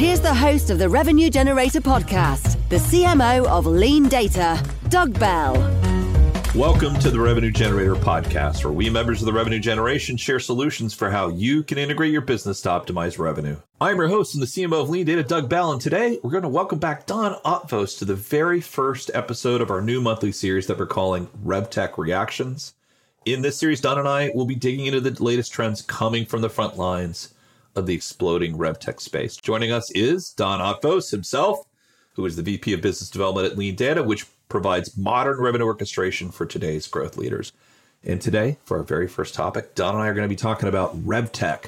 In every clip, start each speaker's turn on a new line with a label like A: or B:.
A: Here's the host of the Revenue Generator podcast, the CMO of Lean Data, Doug Bell.
B: Welcome to the Revenue Generator podcast, where we members of the revenue generation share solutions for how you can integrate your business to optimize revenue. I'm your host and the CMO of Lean Data, Doug Bell, and today we're going to welcome back Don Otvos to the very first episode of our new monthly series that we're calling RevTech Reactions. In this series, Don and I will be digging into the latest trends coming from the front lines of the exploding RevTech space. Joining us is Don Otvos himself, who is the VP of Business Development at Lean Data, which provides modern revenue orchestration for today's growth leaders. And today, for our very first topic, Don and I are going to be talking about RevTech,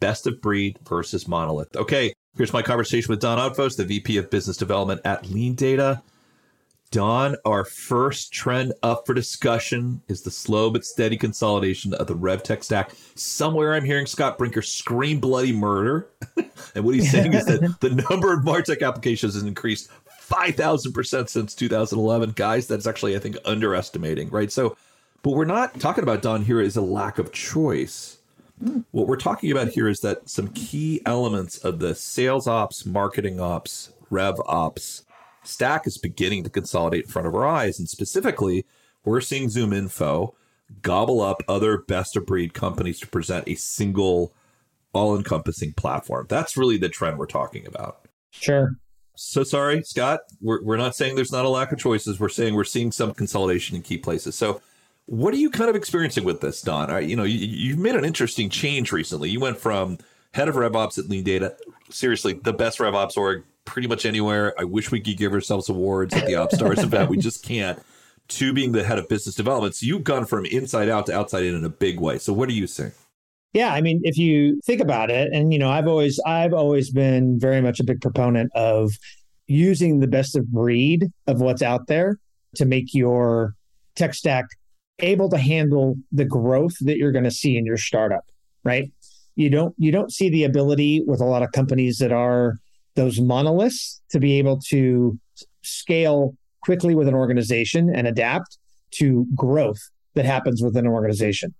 B: best of breed versus monolith. Okay, here's my conversation with Don Otvos, the VP of Business Development at Lean Data. Don, our first trend up for discussion is the slow but steady consolidation of the RevTech stack. Somewhere I'm hearing Scott Brinker scream bloody murder. and what he's saying is that the number of MarTech applications has increased 5,000% since 2011. Guys, that's actually, I think, underestimating, right? So, but we're not talking about, Don, here is a lack of choice. What we're talking about here is that some key elements of the sales ops, marketing ops, rev ops, stack is beginning to consolidate in front of our eyes. And specifically, we're seeing Zoom Info gobble up other best of breed companies to present a single, all encompassing platform. That's really the trend we're talking about.
C: Sure.
B: So sorry, Scott. We're, we're not saying there's not a lack of choices. We're saying we're seeing some consolidation in key places. So, what are you kind of experiencing with this, Don? You know, you, you've made an interesting change recently. You went from head of RevOps at Lean Data, seriously, the best RevOps org pretty much anywhere. I wish we could give ourselves awards at the OpsStars event. We just can't. To being the head of business development. So you've gone from inside out to outside in in a big way. So what are you saying?
C: Yeah, I mean, if you think about it, and you know, I've always I've always been very much a big proponent of using the best of breed of what's out there to make your tech stack able to handle the growth that you're going to see in your startup, right? You don't you don't see the ability with a lot of companies that are those monoliths to be able to scale quickly with an organization and adapt to growth that happens within an organization.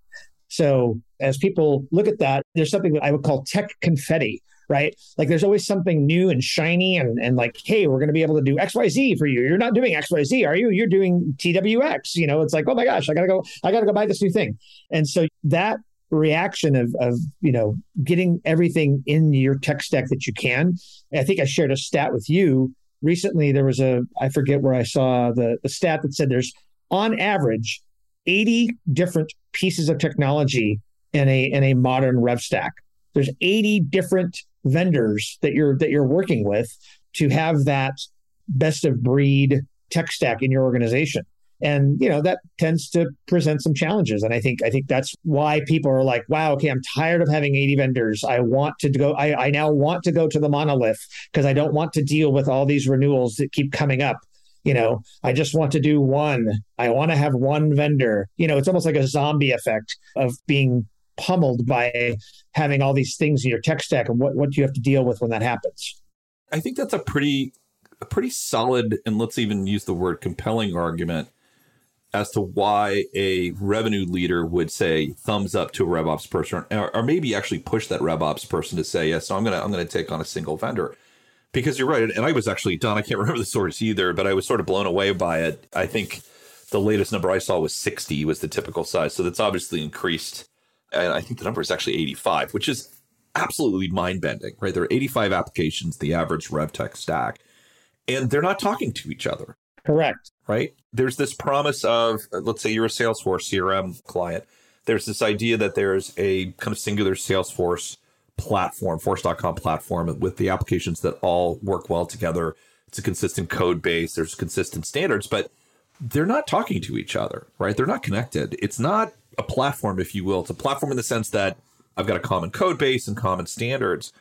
C: So, as people look at that, there's something that I would call tech confetti, right? Like there's always something new and shiny and, and like, hey, we're going to be able to do XYZ for you. You're not doing XYZ, are you? You're doing TWX. You know, it's like, oh my gosh, I got to go, I got to go buy this new thing. And so that reaction of of you know getting everything in your tech stack that you can. I think I shared a stat with you recently. There was a I forget where I saw the the stat that said there's on average 80 different pieces of technology in a in a modern rev stack. There's 80 different vendors that you're that you're working with to have that best of breed tech stack in your organization and you know that tends to present some challenges. And i think i think that's why people are like wow okay i'm tired of having 80 vendors. I want to go i, I now want to go to the monolith because i don't want to deal with all these renewals that keep coming up. You know i just want to do one. I want to have one vendor. You know it's almost like a zombie effect of being pummeled by having all these things in your tech stack and what, what do you have to deal with when that happens.
B: I think that's a pretty a pretty solid and let's even use the word compelling argument as to why a revenue leader would say thumbs up to a RevOps person, or, or maybe actually push that RevOps person to say, yes, so I'm gonna I'm gonna take on a single vendor. Because you're right, and I was actually done. I can't remember the source either, but I was sort of blown away by it. I think the latest number I saw was 60 was the typical size, so that's obviously increased. And I think the number is actually 85, which is absolutely mind bending. Right, there are 85 applications, the average RevTech stack, and they're not talking to each other.
C: Correct.
B: Right? There's this promise of, let's say you're a Salesforce CRM client. There's this idea that there's a kind of singular Salesforce platform, force.com platform with the applications that all work well together. It's a consistent code base, there's consistent standards, but they're not talking to each other, right? They're not connected. It's not a platform, if you will. It's a platform in the sense that I've got a common code base and common standards.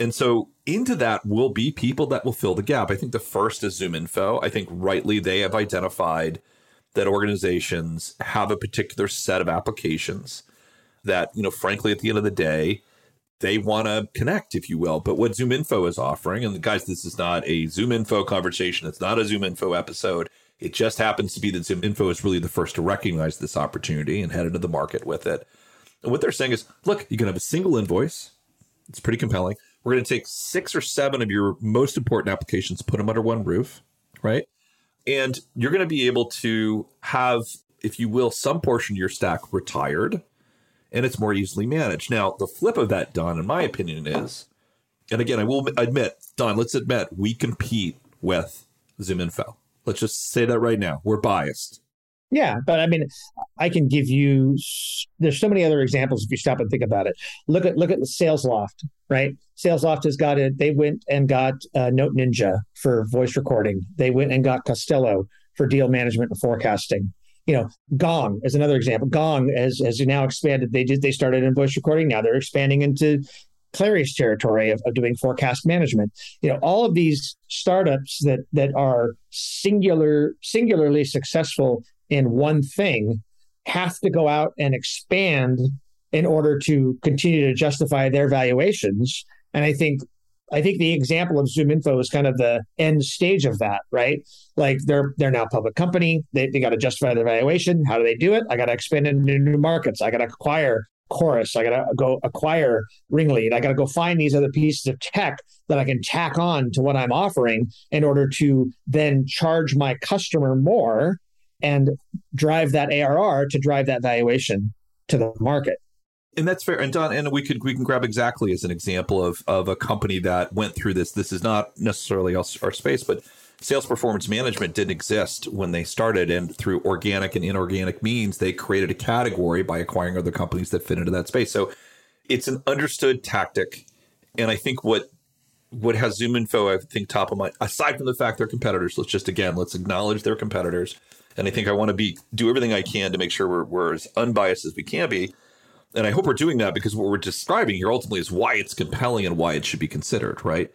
B: And so into that will be people that will fill the gap. I think the first is ZoomInfo. I think rightly they have identified that organizations have a particular set of applications that, you know, frankly, at the end of the day, they want to connect, if you will. But what ZoomInfo is offering, and guys, this is not a ZoomInfo conversation. It's not a ZoomInfo episode. It just happens to be that ZoomInfo is really the first to recognize this opportunity and head into the market with it. And what they're saying is, look, you can have a single invoice. It's pretty compelling. We're going to take six or seven of your most important applications, put them under one roof, right? And you're going to be able to have, if you will, some portion of your stack retired and it's more easily managed. Now, the flip of that, Don, in my opinion, is, and again, I will admit, Don, let's admit, we compete with ZoomInfo. Let's just say that right now. We're biased.
C: Yeah, but I mean, I can give you. There's so many other examples if you stop and think about it. Look at look at SalesLoft, right? SalesLoft has got it. They went and got uh, Note Ninja for voice recording. They went and got Costello for deal management and forecasting. You know, Gong is another example. Gong has has now expanded. They did they started in voice recording. Now they're expanding into Clari's territory of, of doing forecast management. You know, all of these startups that that are singular singularly successful in one thing have to go out and expand in order to continue to justify their valuations. And I think I think the example of ZoomInfo is kind of the end stage of that, right? Like they're they're now a public company. They, they got to justify their valuation. How do they do it? I got to expand into new markets. I got to acquire Chorus. I got to go acquire Ringlead. I got to go find these other pieces of tech that I can tack on to what I'm offering in order to then charge my customer more and drive that ARR to drive that valuation to the market.
B: And that's fair. And Don, and we could we can grab Xactly as an example of of a company that went through this. This is not necessarily our, our space, but sales performance management didn't exist when they started, and through organic and inorganic means, they created a category by acquiring other companies that fit into that space. So it's an understood tactic, and I think what what has Zoom Info, I think, top of mind, aside from the fact they're competitors. Let's just again let's acknowledge their competitors and I think I want to be do everything I can to make sure we're, we're as unbiased as we can be. And I hope we're doing that because what we're describing here ultimately is why it's compelling and why it should be considered, right?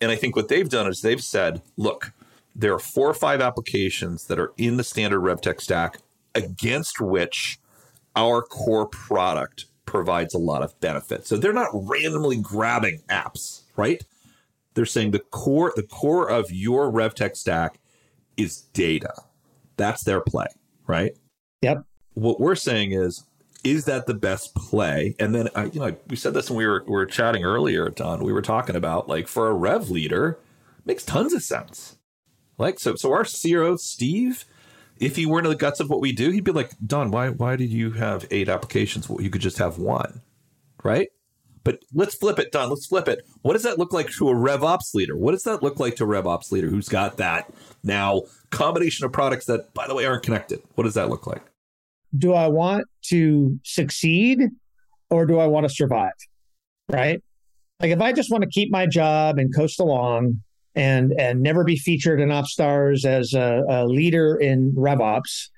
B: And I think what they've done is they've said, look, there are four or five applications that are in the standard RevTech stack against which our core product provides a lot of benefit. So they're not randomly grabbing apps, right? They're saying the core the core of your RevTech stack is data that's their play, right?
C: Yep.
B: What we're saying is, is that the best play? And then, uh, you know, we said this when we were we were chatting earlier, Don. We were talking about like for a rev leader, makes tons of sense. Like so, so our CRO Steve, if he weren't in the guts of what we do, he'd be like, Don, why why did you have eight applications? Well, you could just have one, right? But let's flip it, Don. Let's flip it. What does that look like to a RevOps leader? What does that look like to a RevOps leader who's got that now combination of products that, by the way, aren't connected? What does that look like?
C: Do I want to succeed or do I want to survive? Right? Like if I just want to keep my job and coast along and and never be featured in OpsStars as a, a leader in RevOps,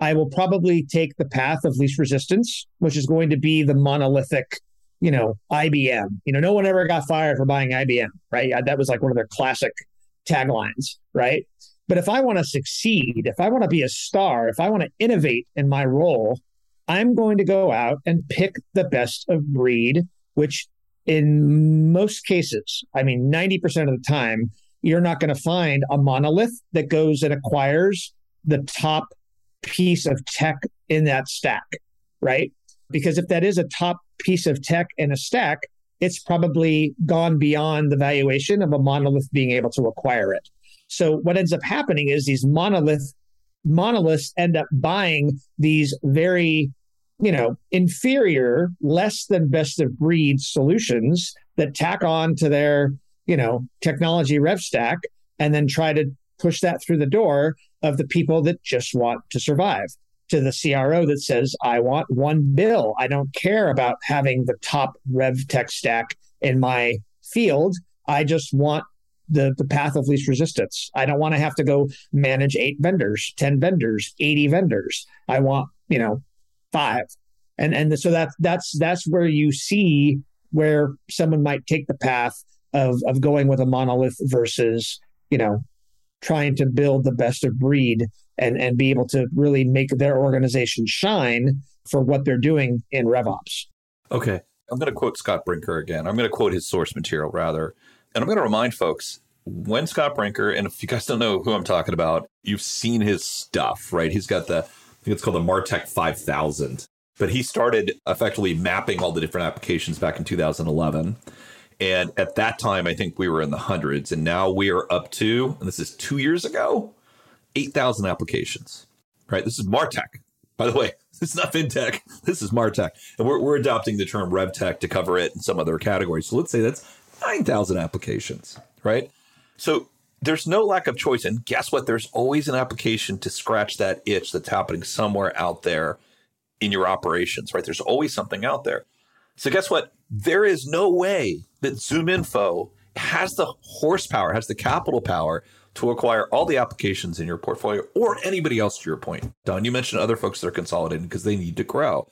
C: I will probably take the path of least resistance, which is going to be the monolithic you know, IBM. You know, no one ever got fired for buying IBM, right? That was like one of their classic taglines, right? But if I want to succeed, if I want to be a star, if I want to innovate in my role, I'm going to go out and pick the best of breed, which in most cases, I mean, 90% of the time, you're not going to find a monolith that goes and acquires the top piece of tech in that stack, right? Because if that is a top piece of tech in a stack, it's probably gone beyond the valuation of a monolith being able to acquire it. So what ends up happening is these monolith monoliths end up buying these very, you know, inferior, less than best of breed solutions that tack on to their, you know, technology rev stack and then try to push that through the door of the people that just want to survive to the CRO that says, I want one bill. I don't care about having the top rev tech stack in my field. I just want the, the path of least resistance. I don't want to have to go manage eight vendors, 10 vendors, 80 vendors. I want, you know, five. And and so that's that's that's where you see where someone might take the path of of going with a monolith versus, you know, trying to build the best of breed and and be able to really make their organization shine for what they're doing in RevOps.
B: Okay. I'm going to quote Scott Brinker again. I'm going to quote his source material rather. And I'm going to remind folks when Scott Brinker, and if you guys don't know who I'm talking about, you've seen his stuff, right? He's got the, I think it's called the Martech 5000. But he started effectively mapping all the different applications back in 2011. And at that time, I think we were in the hundreds. And now we are up to, and this is two years ago, 8,000 applications, right? This is Martech. By the way, this is not FinTech. This is Martech. And we're, we're adopting the term RevTech to cover it in some other categories. So let's say that's 9,000 applications, right? So there's no lack of choice. And guess what? There's always an application to scratch that itch that's happening somewhere out there in your operations, right? There's always something out there. So guess what? There is no way that ZoomInfo has the horsepower, has the capital power to acquire all the applications in your portfolio or anybody else to your point. Don, you mentioned other folks that are consolidating because they need to grow.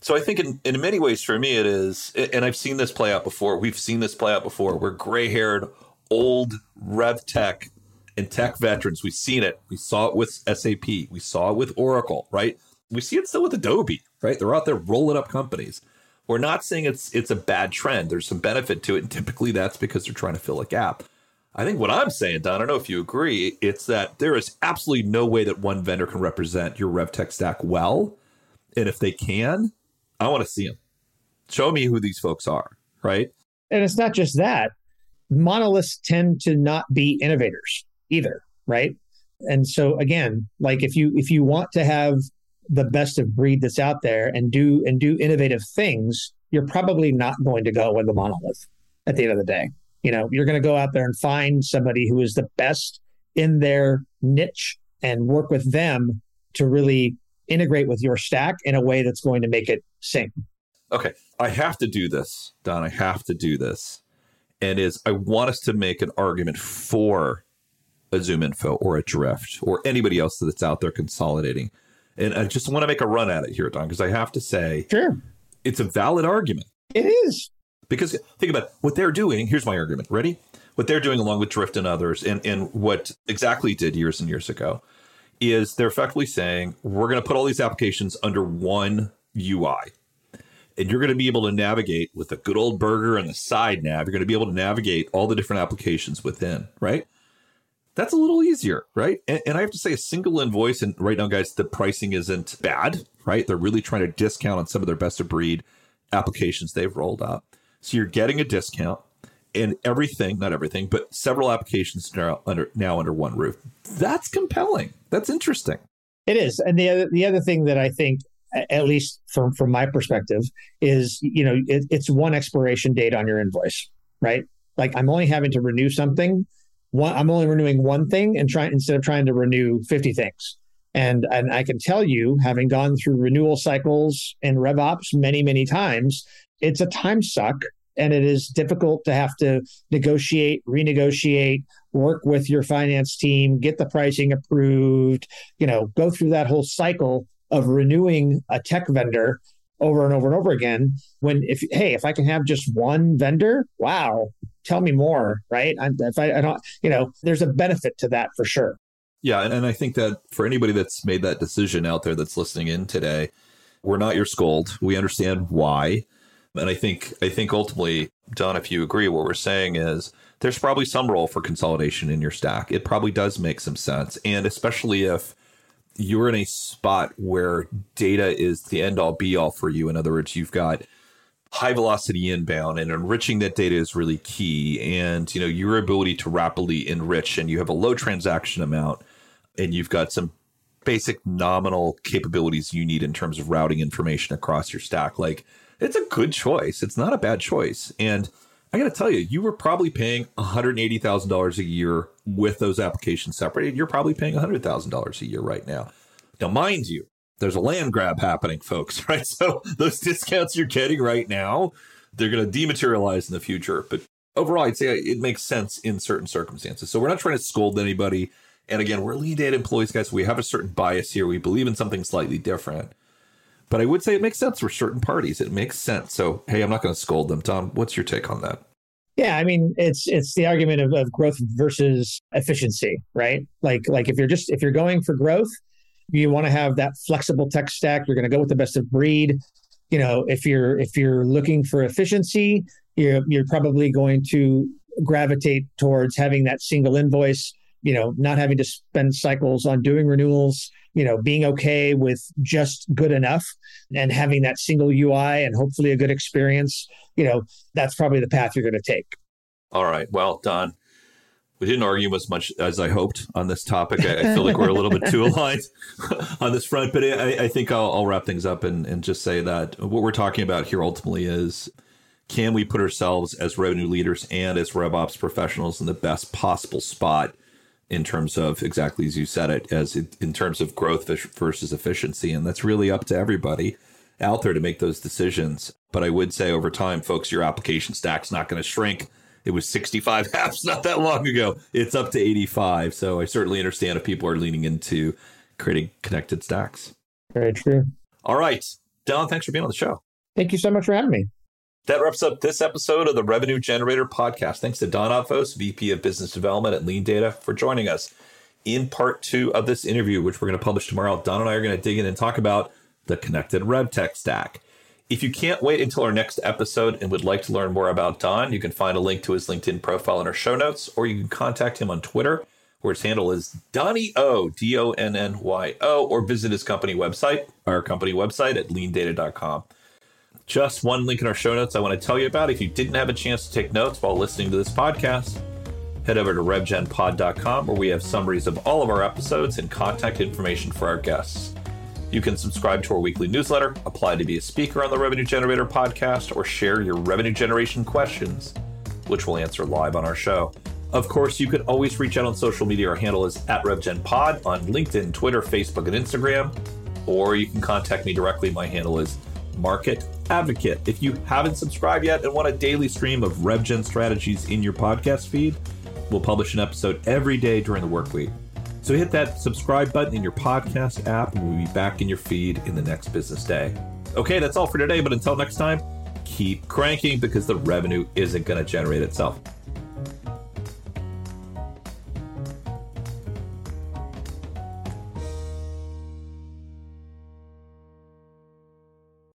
B: So I think in, in many ways for me it is, and I've seen this play out before. We've seen this play out before. We're gray haired, old rev tech and tech veterans. We've seen it. We saw it with SAP. We saw it with Oracle, right? We see it still with Adobe, right? They're out there rolling up companies. We're not saying it's it's a bad trend. There's some benefit to it, and typically that's because they're trying to fill a gap. I think what I'm saying, Don, I don't know if you agree, it's that there is absolutely no way that one vendor can represent your RevTech stack well. And if they can, I want to see them. Show me who these folks are, right?
C: And it's not just that. Monoliths tend to not be innovators either, right? And so again, like if you if you want to have the best of breed that's out there and do and do innovative things, you're probably not going to go with the monolith at the end of the day. You know, you're going to go out there and find somebody who is the best in their niche and work with them to really integrate with your stack in a way that's going to make it sing.
B: Okay. I have to do this, Don. I have to do this. And is I want us to make an argument for a ZoomInfo or a Drift or anybody else that's out there consolidating. And I just want to make a run at it here, Don, because I have to say,
C: sure,
B: it's a valid argument.
C: It is.
B: Because think about it, what they're doing. Here's my argument. Ready? What they're doing along with Drift and others, and, and what Xactly did years and years ago, is they're effectively saying, we're going to put all these applications under one UI. And you're going to be able to navigate with a good old burger and the side nav. You're going to be able to navigate all the different applications within, right? That's a little easier, right? And, and I have to say, a single invoice, and right now, guys, the pricing isn't bad, right? They're really trying to discount on some of their best of breed applications they've rolled out. So you're getting a discount and everything, not everything, but several applications now under now under one roof. That's compelling. That's interesting.
C: It is. And the other the other thing that I think at least from from my perspective is you know it, it's one expiration date on your invoice, right? Like I'm only having to renew something one, I'm only renewing one thing and trying instead of trying to renew 50 things. And and I can tell you, having gone through renewal cycles in RevOps many, many times, it's a time suck and it is difficult to have to negotiate, renegotiate, work with your finance team, get the pricing approved, you know, go through that whole cycle of renewing a tech vendor over and over and over again. When if hey, if I can have just one vendor, wow, tell me more, right? I'm, if I, I don't, you know, there's a benefit to that for sure.
B: Yeah, and, and I think that for anybody that's made that decision out there that's listening in today, we're not your scold. We understand why. And I think I think ultimately, Don, if you agree, what we're saying is there's probably some role for consolidation in your stack. It probably does make some sense. And especially if you're in a spot where data is the end all be all for you. In other words, you've got high velocity inbound and enriching that data is really key. And, you know, your ability to rapidly enrich and you have a low transaction amount and you've got some basic nominal capabilities you need in terms of routing information across your stack. Like it's a good choice. It's not a bad choice. And I got to tell you, you were probably paying $180,000 a year with those applications separated. You're probably paying $100,000 a year right now. Now, mind you, there's a land grab happening, folks, right? So those discounts you're getting right now, they're going to dematerialize in the future. But overall, I'd say it makes sense in certain circumstances. So we're not trying to scold anybody. And again, we're lean data employees, guys. We have a certain bias here. We believe in something slightly different. But I would say it makes sense for certain parties. It makes sense. So, hey, I'm not going to scold them. Tom, what's your take on that?
C: Yeah, I mean, it's it's the argument of, of growth versus efficiency, right? Like like if you're just if you're going for growth, you want to have that flexible tech stack. You're going to go with the best of breed. You know, if you're if you're looking for efficiency, you're you're probably going to gravitate towards having that single invoice. You know, not having to spend cycles on doing renewals. You know, being okay with just good enough and having that single UI and hopefully a good experience. You know, that's probably the path you're going to take.
B: All right. Well, Don, we didn't argue as much as I hoped on this topic. I, I feel like we're a little bit too aligned on this front, but I, I think I'll, I'll, wrap things up and, and just say that what we're talking about here ultimately is can we put ourselves as revenue leaders and as RevOps professionals in the best possible spot in terms of exactly as you said it, as in, in terms of growth versus efficiency, and that's really up to everybody out there to make those decisions. But I would say over time, folks, your application stack's not going to shrink it was 65 apps not that long ago. It's up to 85. So I certainly understand if people are leaning into creating connected stacks.
C: Very true.
B: All right. Don, thanks for being on the show.
C: Thank you so much for having me.
B: That wraps up this episode of the Revenue Generator podcast. Thanks to Don Otvos, VP of Business Development at Lean Data, for joining us. In part two of this interview, which we're going to publish tomorrow, Don and I are going to dig in and talk about the connected RevTech stack. If you can't wait until our next episode and would like to learn more about Don, you can find a link to his LinkedIn profile in our show notes, or you can contact him on Twitter, where his handle is Donny O, D O N N Y O, or visit his company website, our company website at leandata.com. Just one link in our show notes I want to tell you about. If you didn't have a chance to take notes while listening to this podcast, head over to revgenpod.com where we have summaries of all of our episodes and contact information for our guests. You can subscribe to our weekly newsletter, apply to be a speaker on the Revenue Generator podcast, or share your revenue generation questions, which we'll answer live on our show. Of course, you can always reach out on social media. Our handle is at RevGenPod on LinkedIn, Twitter, Facebook, and Instagram. Or you can contact me directly. My handle is Market Advocate. If you haven't subscribed yet and want a daily stream of RevGen strategies in your podcast feed, we'll publish an episode every day during the work week. So hit that subscribe button in your podcast app, and we'll be back in your feed in the next business day. Okay, that's all for today, but until next time, keep cranking because the revenue isn't going to generate itself.